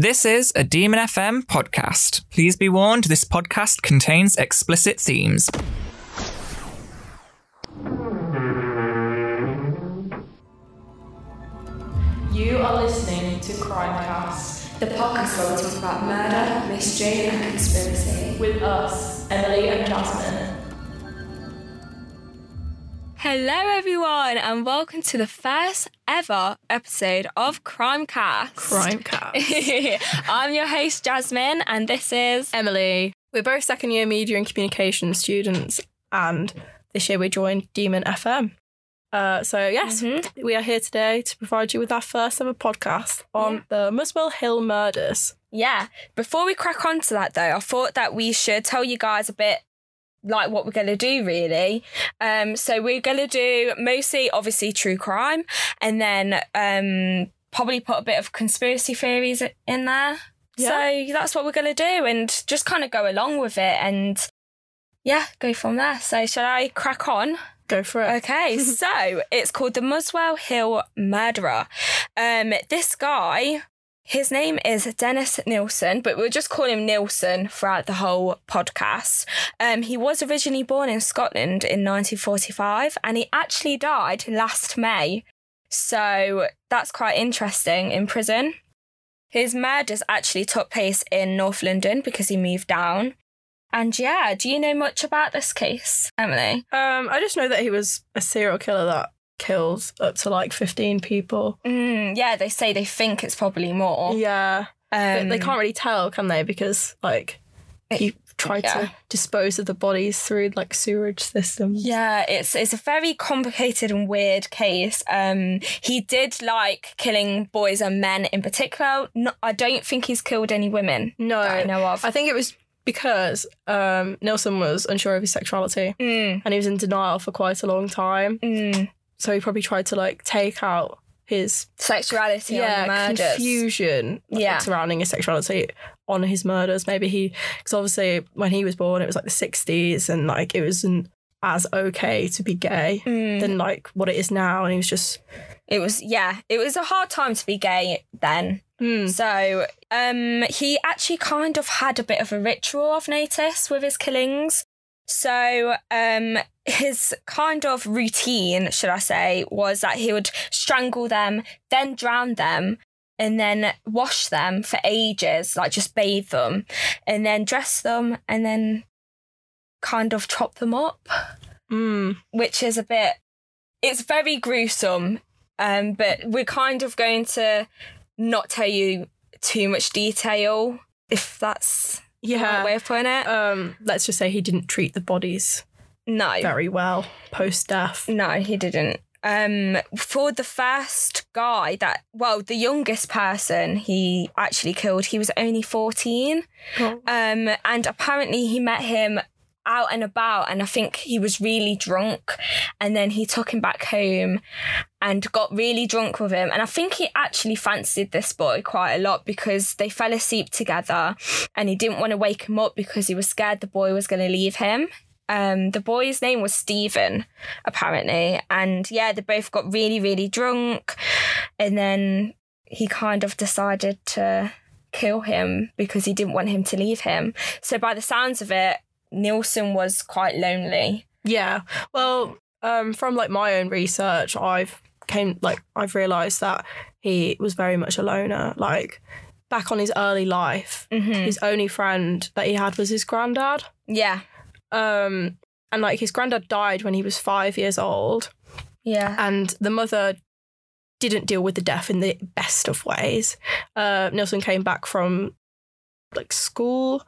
This is a Demon FM podcast. Please be warned this podcast contains explicit themes. You are listening to Crimecast The podcast where we talk about murder, mystery, and conspiracy. with us, Emily and Jasmine. Hello, everyone, and welcome to the first ever episode of Crimecast. Crimecast. I'm your host, Jasmine, and this is. Emily. We're both second year media and communication students, and this year we joined Demon FM. Uh, so, yes, Mhm. we are here today to provide you with our first ever podcast on the Muswell Hill murders. Yeah, before we crack on to that, though, I thought that we should tell you guys a bit like what we're going to do really. Um so we're going to do mostly obviously true crime and then um probably put a bit of conspiracy theories in there. So that's what we're going to do and just kind of go along with it and yeah go from there. So shall i crack on? Go for it. Okay, so it's called the Muswell Hill Murderer. Um, this guy, his name is Dennis Nilsen, but we'll just call him Nilsen throughout the whole podcast. Um, he was originally born in Scotland in 1945, and he actually died last May. So that's quite interesting in prison. His murders actually took place in North London because he moved down. And yeah, do you know much about this case, Emily? Um, I just know that he was a serial killer that kills up to like 15 people. Mm, yeah, they say they think it's probably more. Yeah. Um, they can't really tell, can they? Because, like, he tried yeah. to dispose of the bodies through like sewerage systems. Yeah, it's it's a very complicated and weird case. Um, he did like killing boys and men in particular. No, I don't think he's killed any women No. that I know of. I think it was because um, Nilsen was unsure of his sexuality Mm, and he was in denial for quite a long time. mm. So he probably tried to like take out his Sexuality on yeah the murders. confusion Yeah. surrounding his sexuality on his murders. Maybe he because obviously when he was born it was like the sixties and like it wasn't as okay to be gay Mm. than like what it is now. And he was just It was yeah, it was a hard time to be gay then. mm, So um, he actually kind of had a bit of a ritual I've noticed with his killings. So um, his kind of routine, should I say, was that he would strangle them, then drown them, and then wash them for ages, like just bathe them, and then dress them, and then kind of chop them up. Mm, which is a bit it's very gruesome um but we're kind of going to not tell you too much detail if that's yeah. way of putting it Um, let's just say he didn't treat the bodies no very well post death. no he didn't um for the first guy that well the youngest person he actually killed he was only 14 Oh. Um, and apparently he met him out and about, and I think he was really drunk. And then he took him back home and got really drunk with him. And I think he actually fancied this boy quite a lot because they fell asleep together and he didn't want to wake him up because he was scared the boy was going to leave him. Um, the boy's name was Stephen, apparently. And yeah, they both got really, really drunk. And then he kind of decided to kill him because he didn't want him to leave him. So by the sounds of it, Nilsen was quite lonely. Yeah. Well, um, from like my own research, I've came like I've realised that he was very much a loner. Like back on his early life, Mm-hmm. his only friend that he had was his granddad. Yeah, Um, and like his granddad died when he was five years old, yeah, and the mother didn't deal with the death in the best of ways. Uh, Nilsen came back from like school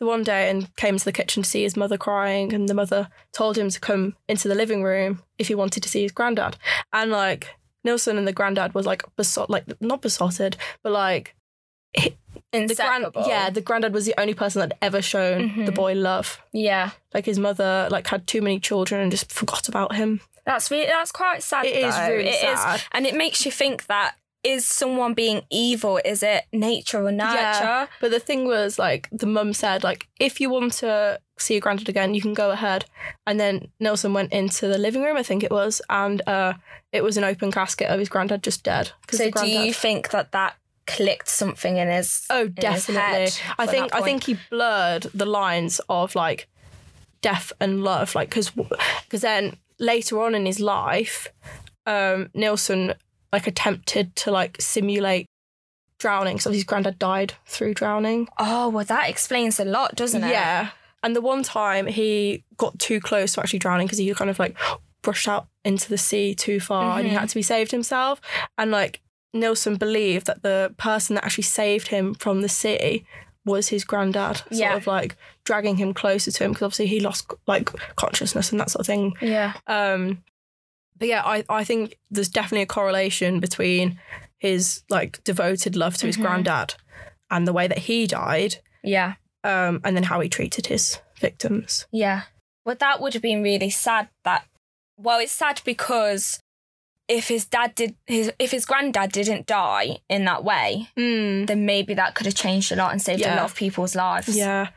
the one day and came to the kitchen to see his mother crying and the mother told him to come into the living room if he wanted to see his granddad and like Nilsen and the granddad was like besot like not besotted but like the grand yeah the granddad was the only person that ever shown the Mhm. boy love yeah. like his mother like had too many children and just forgot about him That's really that's quite sad. It is though. really It is- sad. and it makes you think that is someone being evil? Is it nature or nurture? But the thing was, like, the mum said, like, if you want to see your granddad again, you can go ahead. And then Nelson went into the living room, I think it was, and uh, it was an open casket of his granddad just dead. So do you think that that clicked something in his Oh, in his definitely. head I think I think he blurred the lines of like death and love, like because because then later on in his life, um, Nilsen like attempted to like simulate drowning. So his granddad died through drowning. Oh well, that explains a lot, doesn't it? Yeah, and the one time he got too close to actually drowning because he kind of like brushed out into the sea too far and he Mhm. had to be saved himself. And like Nilsen believed that the person that actually saved him from the sea was his granddad, sort Yeah. of like dragging him closer to him because obviously he lost like consciousness and that sort of thing. Yeah. Um, but yeah, I, I think there's definitely a correlation between his like devoted love to his Mhm. granddad and the way that he died, Yeah. um, and then how he treated his victims. Yeah. Well, that would have been really sad. That well, it's sad because if his dad did his if his granddad didn't die in that way, Mm. then maybe that could have changed a lot and saved a lot of people's lives. Yeah,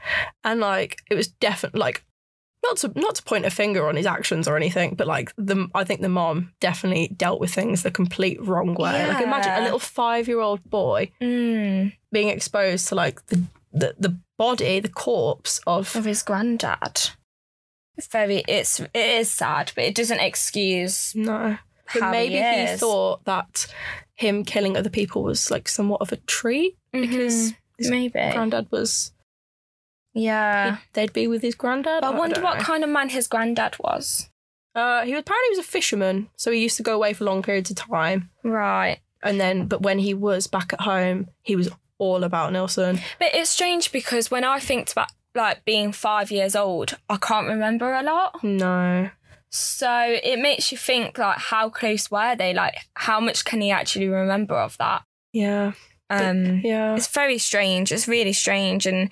and like it was definitely like not to not to point a finger on his actions or anything, but like the I think the mom definitely dealt with things the complete wrong way. Yeah. Like imagine a little five year old boy Mm, being exposed to like the the, the body, the corpse of of his granddad. It's very. It's it is sad, but it doesn't excuse no. But maybe he, he, thought that him killing other people was like somewhat of a treat because Mhm. his maybe. granddad was yeah. he'd- they'd be with his granddad. But I wonder what know. kind of man his granddad was. Uh, he was apparently he was a fisherman, so he used to go away for long periods of time. Right. And then, but when he was back at home, he was all about Nelson. But it's strange because when I think about like being five years old, I can't remember a lot. No, So it makes you think like how close were they? Like how much can he actually remember of that? yeah, Um yeah, it's very strange. It's really strange. And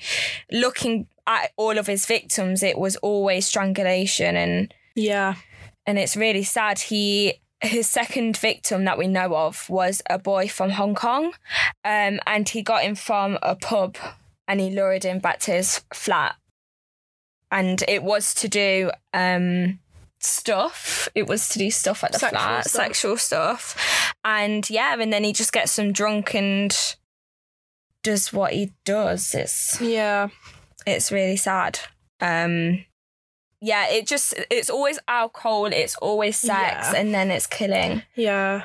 looking at all of his victims, it was always strangulation and yeah. and it's really sad. He his second victim that we know of was a boy from Hong Kong, um, and he got him from a pub, and he lured him back to his flat, and it was to do um stuff. It was to do stuff at the Sexual flat, stuff. sexual stuff, and yeah, and then he just gets them drunk and does what he does. It's Yeah, it's really sad. Um yeah, it just it's always alcohol, it's always sex, Yeah. and then it's killing. yeah.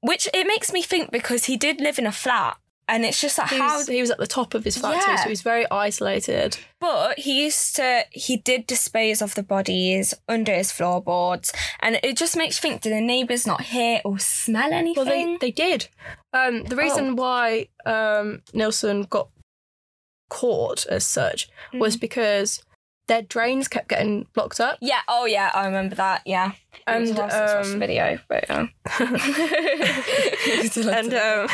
Which it makes me think because he did live in a flat and it's just like He how was, he was at the top of his flat too, Yeah. so he's very isolated. but he used to he did dispose of the bodies under his floorboards and it just makes you think do the neighbours not hear or smell anything? Well, they they did. Um, the reason why um Nilsen got caught as such was because their drains kept getting blocked up. yeah, oh yeah, I remember that, yeah. It was And, since I watched the um, video, but um, and um,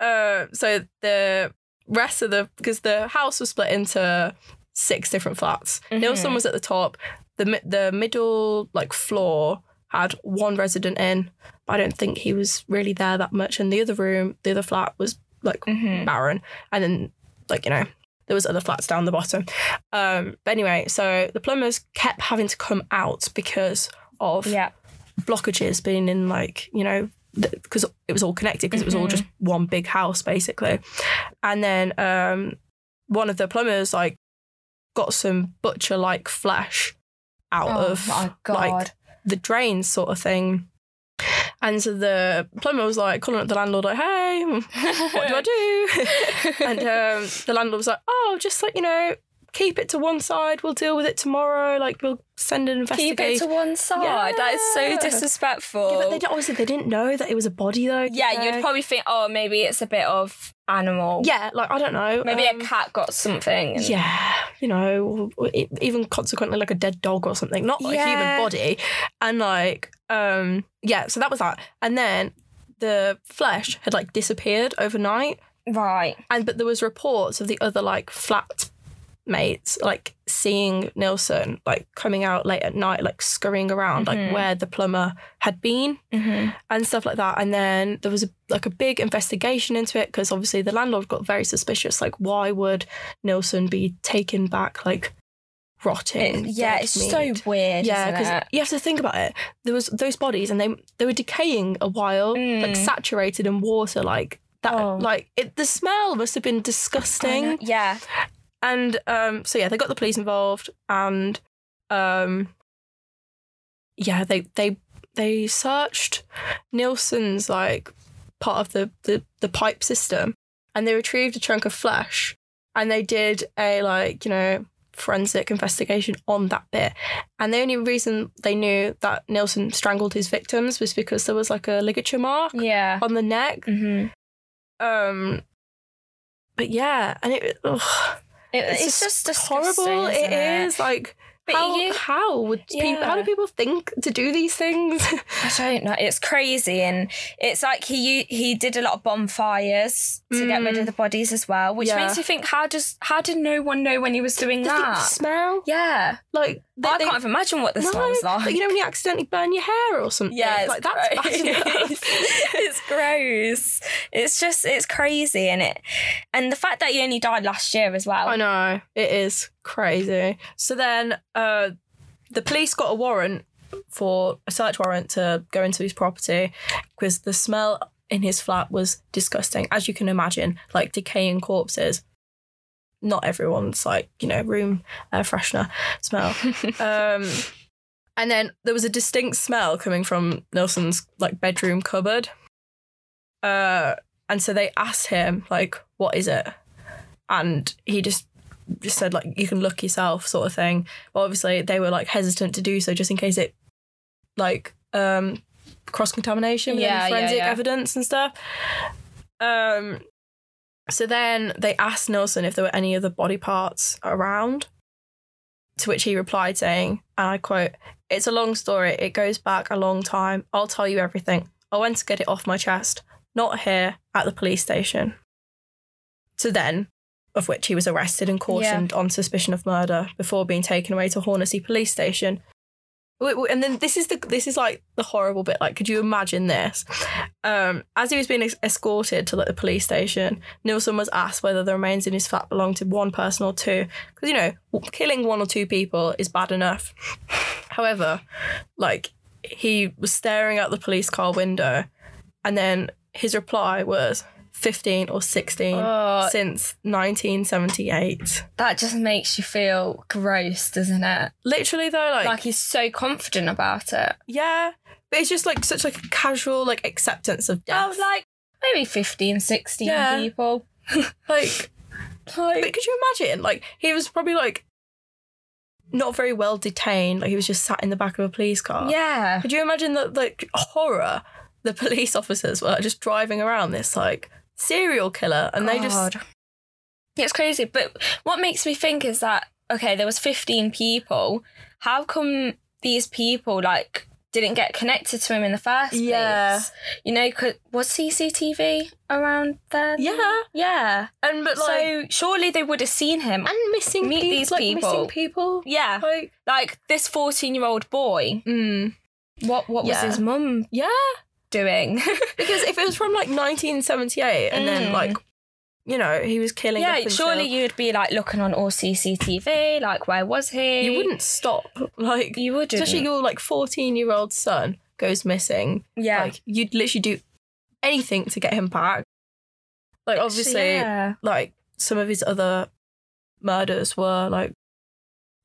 uh, so the rest of the because the house was split into six different flats. Mhm. Nilsen was at the top. The the middle like floor had one resident in. But I don't think he was really there that much. And the other room, the other flat was like Mhm. barren. And then like you know there was other flats down the bottom. Um, but anyway, so the plumbers kept having to come out because of yeah. blockages being in like you know because it was all connected because it was all just one big house basically. And then um one of the plumbers like got some butcher like flesh out Oh of like the drains sort of thing. And so the plumber was like calling up the landlord like hey what do i do? And um, the landlord was like oh just like you know keep it to one side we'll deal with it tomorrow like we'll send an Keep it to one side. That is so disrespectful. Yeah, but they don't, obviously they didn't know that it was a body though. Yeah, they? you'd probably think, oh, maybe it's a bit of animal. Yeah, like I don't know. Maybe um, a cat got something. and- Yeah, you know, even consequently like a dead dog or something, not like a human body. And like, um, yeah, so that was that. And then the flesh had like disappeared overnight, Right. and but there was reports of the other like flat mates like seeing Nilsen like coming out late at night, like scurrying around, Mhm. like where the plumber had been. hmm and stuff like that. And then there was a, like a big investigation into it because obviously the landlord got very suspicious. Like, why would Nilsen be taken back like rotting? yeah, it's meat? so weird. Yeah, because you have to think about it. There was those bodies, and they they were decaying a while, like Mm. saturated in water, like That Oh. like it, the smell must have been disgusting. Yeah. And um, so yeah, they got the police involved, and um, yeah, they they they searched Nilsen's like part of the the the pipe system, and they retrieved a chunk of flesh, and they did a like you know forensic investigation on that bit. And the only reason they knew that Nilsen strangled his victims was because there was like a ligature mark Yeah. on the neck. hmm Um, but yeah, and it. Ugh It, it's, it's, just, just horrible. Isn't it is like But how you- how would people how do people think to do these things? I don't know. It's crazy, and it's like he he did a lot of bonfires to get rid of the bodies as well, which Mm. Yeah. makes you think how does how did no one know when he was doing that? the smell yeah, like they, I they- can't even imagine what the no, smells like. you know when you accidentally burn your hair or something. yeah, it's like that's bad gross. enough. it's gross. It's just it's crazy, and it and the fact that he only died last year as well. I know it is crazy. So then, uh, the police got a warrant for a search warrant to go into his property because the smell in his flat was disgusting, as you can imagine, like decaying corpses. Not everyone's like you know room uh, freshener smell. um, and then there was a distinct smell coming from Nelson's like bedroom cupboard. Uh, and so they asked him like, "What is it?" And he just just said like, "You can look yourself," sort of thing. But obviously, they were like hesitant to do so just in case it like um cross contamination with Yeah, any yeah, forensic yeah. evidence and stuff. Um, so then they asked Nelson if there were any other body parts around. To which he replied saying, and I quote, It's a long story. It goes back a long time. I'll tell you everything. I went to get it off my chest. Not here, at the police station. So then, of which he was arrested and cautioned on suspicion of murder before being taken away to Hornsey police station. And then this is the this is like the horrible bit. Like, could you imagine this? Um, as he was being escorted to like, the police station, Nilsen was asked whether the remains in his flat belonged to one person or two. Because you know, killing one or two people is bad enough. However, like he was staring out the police car window, and then his reply was fifteen or sixteen Oh. since nineteen seventy eight. that just makes you feel gross, doesn't it? Literally though, like, Like he's so confident about it. yeah, but it's just like such like a casual like acceptance of death. I was like maybe 15, 16 Yeah. people. like Like, But could you imagine? Like he was probably like not very well detained. Like he was just sat in the back of a police car. yeah. Could you imagine the like horror the police officers were just driving around this like serial killer and they just God. It's crazy. But what makes me think is that okay, there was 15 people. How come these people like didn't get connected to him in the first place? Yeah. You know, could was CCTV around there? Yeah. Yeah. and but like so surely they would have seen him. and missing meet these like, people. missing people. yeah. Like Like this 14 year old boy. mm, What what Yeah. was his mum yeah, doing? because if it was from like 1978 and then Mm. like you know he was killing. yeah, surely you'd be like looking on all CCTV, like where was he? you wouldn't stop like You wouldn't. especially your like 14 year old son goes missing yeah. like you'd literally do anything to get him back like obviously yeah. like some of his other murders were like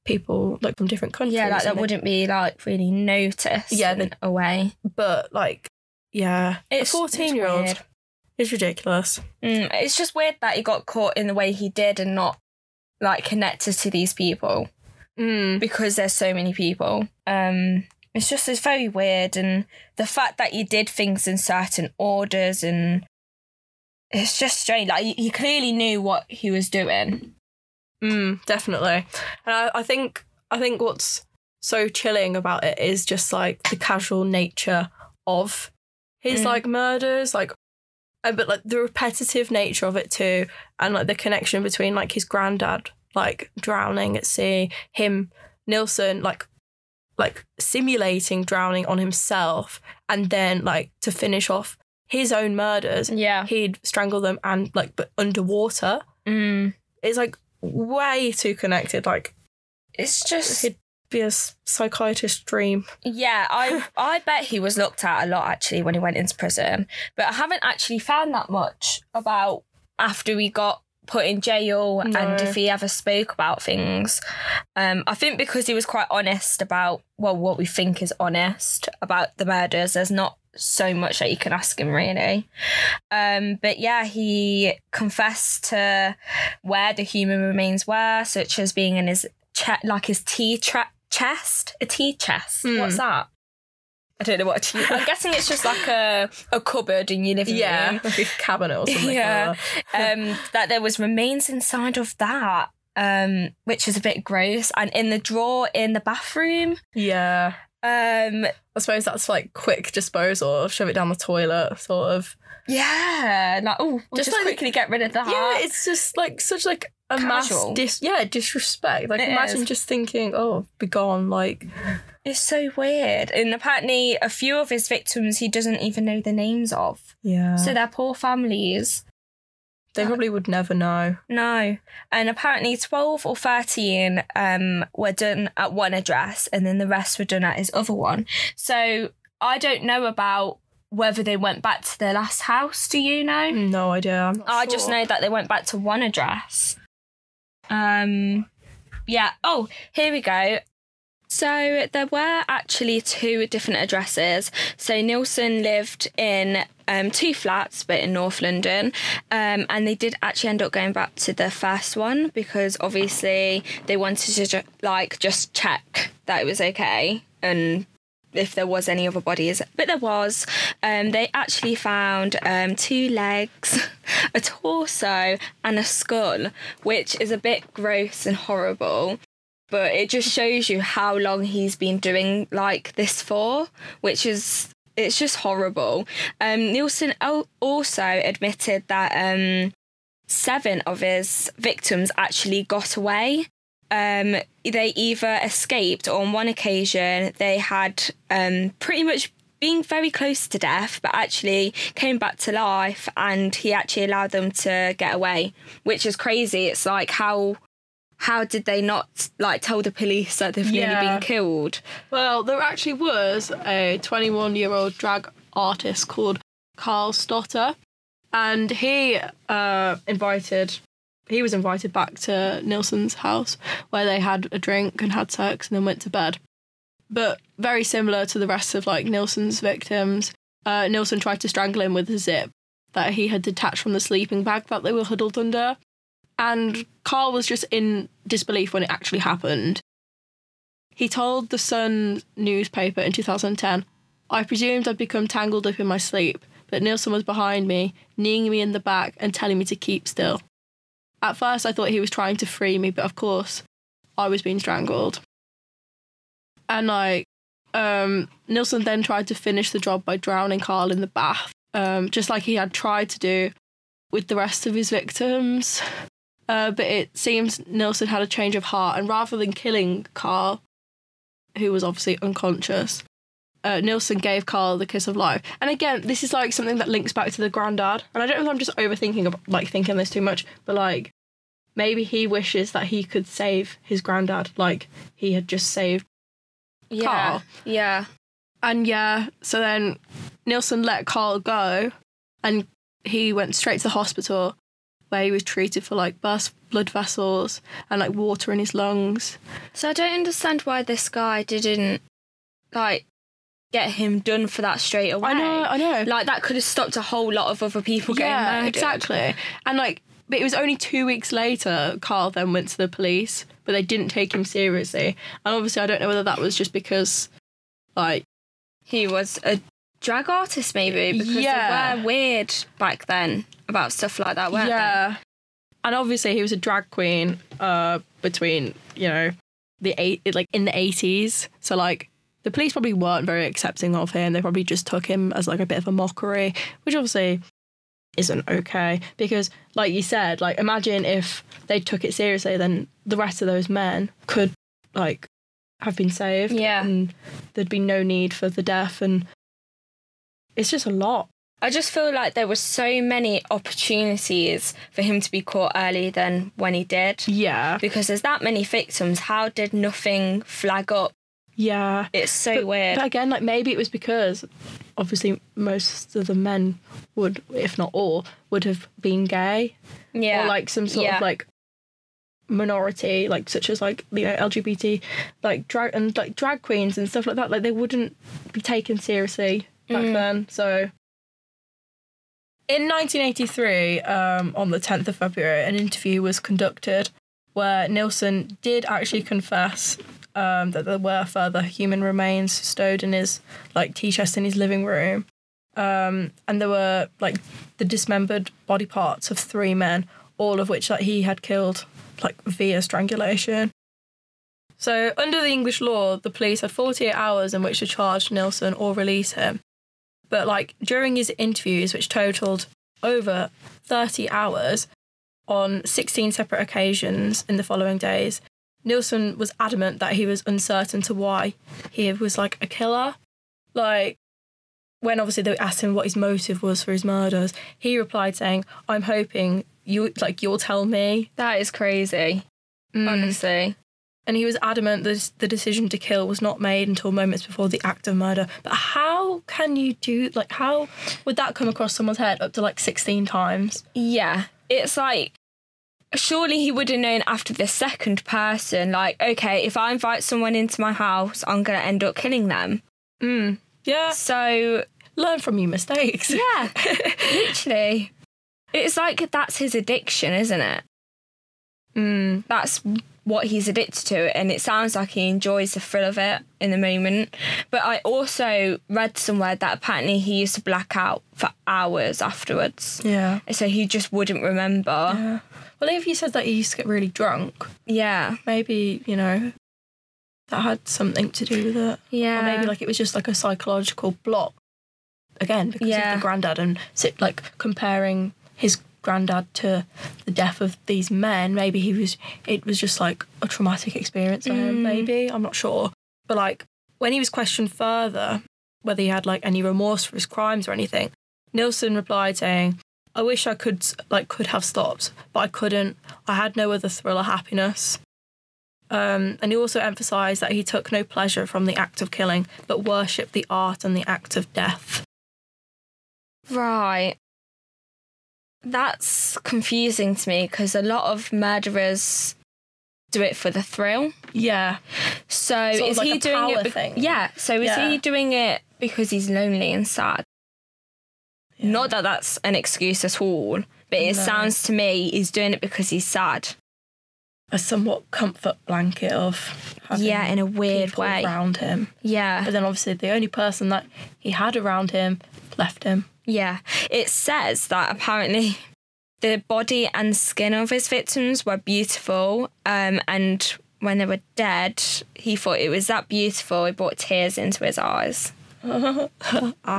people like from different countries Yeah, like that wouldn't be like really noticed. Yeah, in the- a way. but like yeah It's a 14 year old is ridiculous Mm, it's just weird that he got caught in the way he did and not like connected to these people mm. because there's so many people. Um, it's just it's very weird, and the fact that he did things in certain orders and it's just strange. Like he, he clearly knew what he was doing. Mm, definitely and I, I think i think what's so chilling about it is just like the casual nature of his Mm. like murders like uh, but like the repetitive nature of it too and like the connection between like his granddad like drowning at sea him nilsen like like simulating drowning on himself and then like to finish off his own murders Yeah. he'd strangle them and like but underwater Mm. it's like way too connected like It's just He'd- be a psychiatrist dream. Yeah, I I bet he was looked at a lot actually when he went into prison, but I haven't actually found that much about after he got put in jail and if he ever spoke about things. Um, I think because he was quite honest about well what we think is honest about the murders. There's not so much that you can ask him really. Um, but yeah, he confessed to where the human remains were, such as being in his che- like his tea tra- chest, a tea chest. Hmm. What's that? I don't know what. A tea- I'm guessing it's just like a a cupboard in your living room. like a cabinet or something. Yeah. like Um, that there was remains inside of that. Um, which is a bit gross, and in the drawer in the bathroom. yeah. Um, I suppose that's like quick disposal, shove it down the toilet, sort of. yeah, like oh, we'll Just just, like- quickly get rid of that. Yeah, it's just like such like a mass dis yeah disrespect. Like It imagine is. just thinking, oh, be gone. Like It's so weird. And apparently, a few of his victims he doesn't even know the names of. yeah, So they're poor families. They probably would never know. No. And apparently, 12 or 13 um, were done at one address, and then the rest were done at his other one. So I don't know about whether they went back to their last house. Do you know? No idea. I just know that they went back to one address. Um, yeah. Oh, here we go. So there were actually two different addresses. So Nilsen lived in um, two flats, but in North London, um, and they did actually end up going back to the first one because obviously they wanted to ju- like just check that it was okay and if there was any other bodies, but there was. Um, they actually found um, two legs, a torso, and a skull, which is a bit gross and horrible. But it just shows you how long he's been doing like this for, which is it's just horrible. Um, Nilsen also admitted that um, seven of his victims actually got away um, they either escaped or on one occasion they had um, pretty much been very close to death but actually came back to life and he actually allowed them to get away which is crazy it's like how how did they not like tell the police that they've nearly been killed Well, there actually was a 21 year old drag artist called Carl Stottor, and he uh, invited. He was invited back to Nilsen's house where they had a drink and had sex and then went to bed. But very similar to the rest of like Nilsen's victims, uh, Nilsen tried to strangle him with a zip that he had detached from the sleeping bag that they were huddled under. And Carl was just in disbelief when it actually happened. He told the Sun newspaper in 2010, I presumed I'd become tangled up in my sleep, but Nilsen was behind me, kneeing me in the back and telling me to keep still. At first, I thought he was trying to free me, but of course, I was being strangled. And like, um, Nilsen then tried to finish the job by drowning Carl in the bath, um, just like he had tried to do with the rest of his victims. Uh, but it seems Nilsen had a change of heart, and rather than killing Carl, who was obviously unconscious, uh, Nilsen gave Carl the kiss of life. And again, this is like something that links back to the granddad. And I don't know if I'm just overthinking, about, like thinking this too much, but like maybe he wishes that he could save his granddad, like he had just saved. yeah Carl. yeah And yeah, so then Nilsen let Carl go, and he went straight to the hospital where he was treated for like burst blood vessels and like water in his lungs. so i don't understand why this guy didn't like get him done for that straight away I know, I know. like that could have stopped a whole lot of other people getting yeah, murdered. exactly. And like, but it was only two weeks later, Carl then went to the police, but they didn't take him seriously. And obviously, I don't know whether that was just because, like, He was a drag artists maybe because Yeah. they were weird back then about stuff like that, weren't yeah. And obviously, he was a drag queen uh, between, you know, the eight, like in the 80s. So, like, the police probably weren't very accepting of him. They probably just took him as like a bit of a mockery, which obviously isn't okay. Because, like you said, like, imagine if they took it seriously, then the rest of those men could, like, have been saved. Yeah. And there'd be no need for the death. And it's just a lot. I just feel like there were so many opportunities for him to be caught earlier than when he did. Yeah. Because there's that many victims. How did nothing flag up? Yeah. It's so weird. But again, like maybe it was because obviously most of the men would, if not all, would have been gay yeah. or like some sort Yeah. of like minority, like such as like you know LGBT, like drag and like drag queens and stuff like that. Like they wouldn't be taken seriously back Mm. then. So. In 1983, um, on the 10th of February, an interview was conducted where Nilsen did actually confess um, that there were further human remains stowed in his like tea chest in his living room, um, and there were like the dismembered body parts of three men, all of which like he had killed like via strangulation. So under the English law, the police had 48 hours in which to charge Nilsen or release him. But like during his interviews, which totaled over 30 hours on 16 separate occasions in the following days, Nilsen was adamant that he was uncertain to why he was like a killer. Like when obviously they asked him what his motive was for his murders, he replied saying, "I'm hoping you like you'll tell me." that is crazy, Mm. honestly. And he was adamant that the decision to kill was not made until moments before the act of murder. But how can you do like how would that come across someone's head up to like 16 times? Yeah. It's like, surely he would have known after the second person, like, okay, if I invite someone into my house, I'm going to end up killing them. Mm. Yeah, So, learn from your mistakes. yeah, literally. It's like that's his addiction, isn't it? Mm. That's what he's addicted to, and it sounds like he enjoys the thrill of it in the moment. But I also read somewhere that apparently he used to black out for hours afterwards. Yeah. So he just wouldn't remember. Yeah. Well, if you said that he used to get really drunk, Yeah. maybe, you know, that had something to do with it. Yeah. Or maybe like it was just like a psychological block. Again, because Yeah. of the granddad and sit like comparing his granddad to the death of these men, maybe he was it was just like a traumatic experience for him, Mm. maybe. I'm not sure. But like when he was questioned further whether he had like any remorse for his crimes or anything, Nilsen replied saying, I wish I could like could have stopped, but I couldn't. I had no other thrill or happiness. Um, and he also emphasised that he took no pleasure from the act of killing, but worshipped the art and the act of death. Right. That's confusing to me because a lot of murderers do it for the thrill. Yeah, So Sort is like he a doing power it? be- thing. Yeah. So is Yeah. he doing it because he's lonely and sad? Not that that's an excuse at all, but it No. sounds to me he's doing it because he's sad. a somewhat comfort blanket of having Yeah, in a weird way. around him. Yeah. But then obviously the only person that he had around him left him. Yeah, it says that apparently the body and skin of his victims were beautiful, um, and when they were dead, he thought it was that beautiful. It brought tears into his eyes,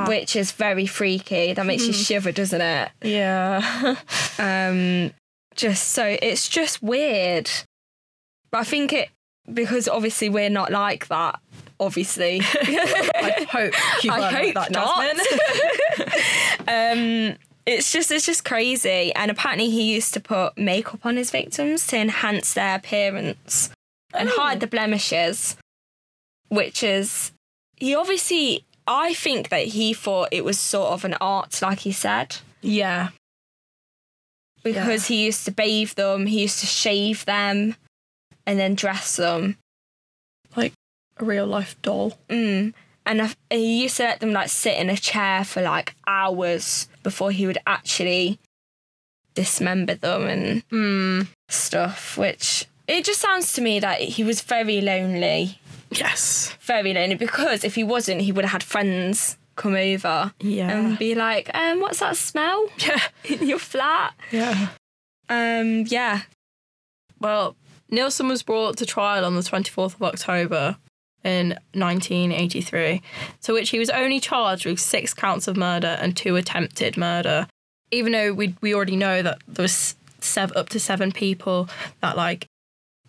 which is very freaky. That makes you shiver, doesn't it? Yeah. Um, just so it's just weird, but I think it because obviously we're not like that. Obviously, I hope you I hope like that, not. Um, it's just it's just crazy. And apparently, he used to put makeup on his victims to enhance their appearance and Oh. hide the blemishes, which is he obviously. I think that he thought it was sort of an art, like he said, yeah. because he used to bathe them, he used to shave them, and then dress them. Like a real life doll. Mm. And I, and he used to let them like sit in a chair for like hours before he would actually dismember them and Mm. stuff. Which it just sounds to me that he was very lonely, Yes. very lonely. Because if he wasn't, he would have had friends come over Yeah. and be like, "Um, what's that smell yeah. in your flat?" Yeah. Um, yeah, Well, Nilsen was brought to trial on the 24th of October in 1983, to which he was only charged with six counts of murder and two attempted murder. Even though we we already know that there was sev- up to seven people that like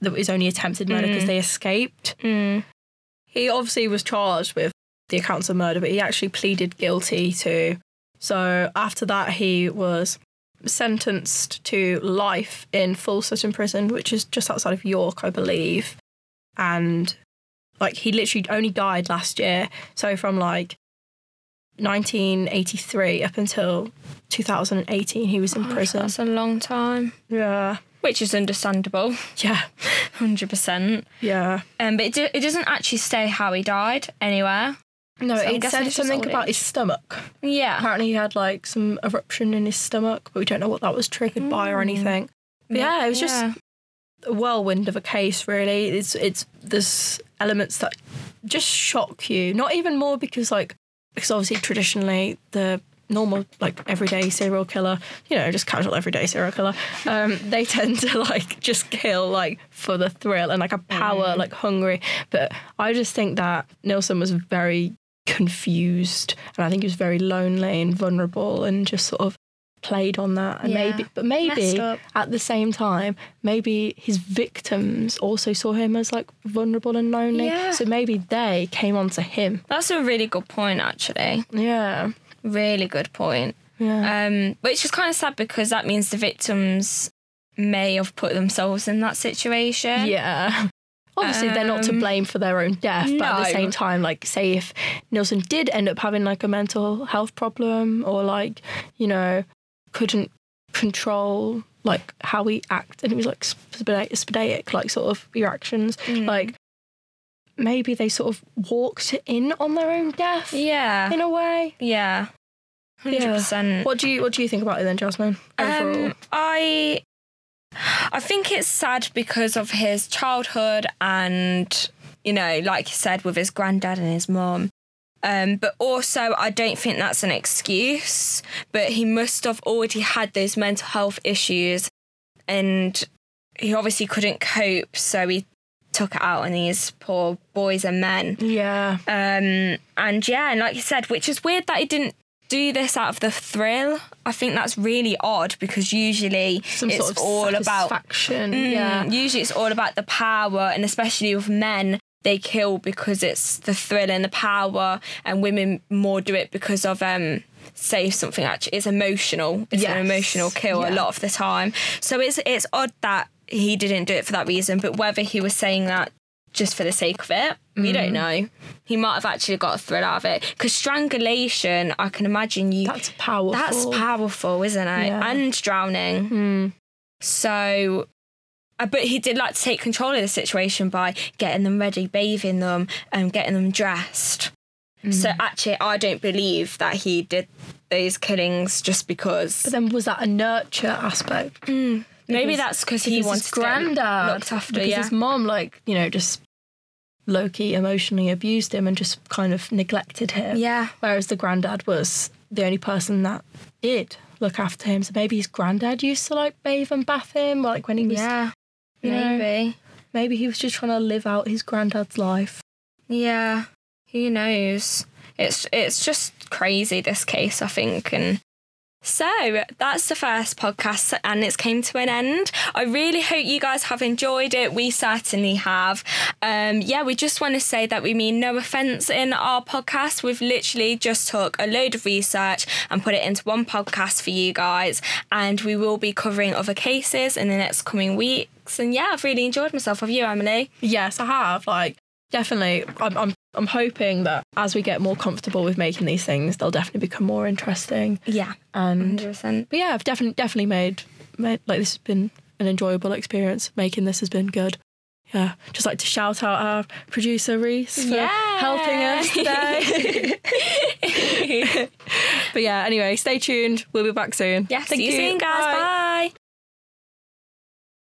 that was only attempted murder because Mm. they escaped. mm. He obviously was charged with the accounts of murder, but he actually pleaded guilty to So after that, he was sentenced to life in Full Sutton Prison, which is just outside of York, I believe. And like he literally only died last year. So from like 1983 up until 2018, he was in prison. That's a long time, Yeah, which is understandable, yeah, hundred percent. yeah. Um, but it, do, it doesn't actually say how he died anywhere. No, So it said something about his stomach. Yeah, Apparently, he had like some eruption in his stomach, but we don't know what that was triggered by or anything. But yeah, it was just Yeah. A whirlwind of a case. Really, it's it's there's elements that just shock you. Not even more because like because obviously traditionally the normal like everyday serial killer, you know, just casual everyday serial killer, um, they tend to like just kill like for the thrill and like a power, like hungry. But I just think that Nilsen was very confused and I think he was very lonely and vulnerable and just sort of played on that and Yeah. maybe but maybe at the same time maybe his victims also saw him as like vulnerable and lonely Yeah. so maybe they came onto him That's a really good point, actually. yeah Really good point. yeah Um, which is kind of sad because that means the victims may have put themselves in that situation. yeah obviously they're not to Um, blame for their own death but at the same time like say if Nilsen did end up having like a mental health problem or like you know couldn't control like how he acted and he was like spada- spadatic like sort of reactions Mm. like maybe they sort of walked in on their own death Yeah. in a way Yeah. Hundred Yeah. percent. what do you what do you think about it then jasmine overall Um, I I think it's sad because of his childhood and you know, like you said, with his granddad and his mum. Um, but also, I don't think that's an excuse. But he must have already had those mental health issues, and he obviously couldn't cope, so he took it out on these poor boys and men. yeah Um, and yeah, and like you said, which is weird that he didn't do this out of the thrill. I think that's really odd because usually some it's sort of all about satisfaction Mm, yeah Usually it's all about the power, and especially with men, they kill because it's the thrill and the power, and women more do it because of um. Say something actually it's emotional. It's an emotional kill a lot of the time. So it's it's odd that he didn't do it for that reason. But whether he was saying that just for the sake of it, we Mm. don't know. He might have actually got a thrill out of it because strangulation. I can imagine you. that's powerful That's powerful, isn't it? Yeah. And drowning. Hmm. So, Uh, but he did like to take control of the situation by getting them ready, bathing them, and getting them dressed. Mm. So Mm. actually, I don't believe that he did those killings just because. But then was that a nurture aspect? Mm. maybe because- that's because he Because wanted his to get granddad looked after. Because Yeah, his mom, like you know, just low key emotionally abused him and just kind of neglected him. yeah, Whereas the granddad was the only person that did look after him. So maybe his granddad used to like bathe and bath him, like when he was. yeah. You know. Maybe. Maybe he was just trying to live out his granddad's life. Yeah, who knows? It's it's just crazy this case, I think, and so that's the first podcast, and it's came to an end. I really hope you guys have enjoyed it. We certainly have. Um, yeah, we just want to say that we mean no offense in our podcast. We've literally just took a load of research and put it into one podcast for you guys, and we will be covering other cases in the next coming And yeah, I've really enjoyed myself. Have you, Emily? Yes, I have. Like definitely, I'm I'm I'm hoping that as we get more comfortable with making these things, they'll definitely become more interesting. Yeah, And hundred percent. but yeah, I've definitely definitely made made like this has been an enjoyable experience. Making this has been good. Yeah, just like to shout out our producer Reese for helping us today. but yeah, anyway, stay tuned. We'll be back soon. Yeah, Thank see you, you. soon, guys. Bye. Bye.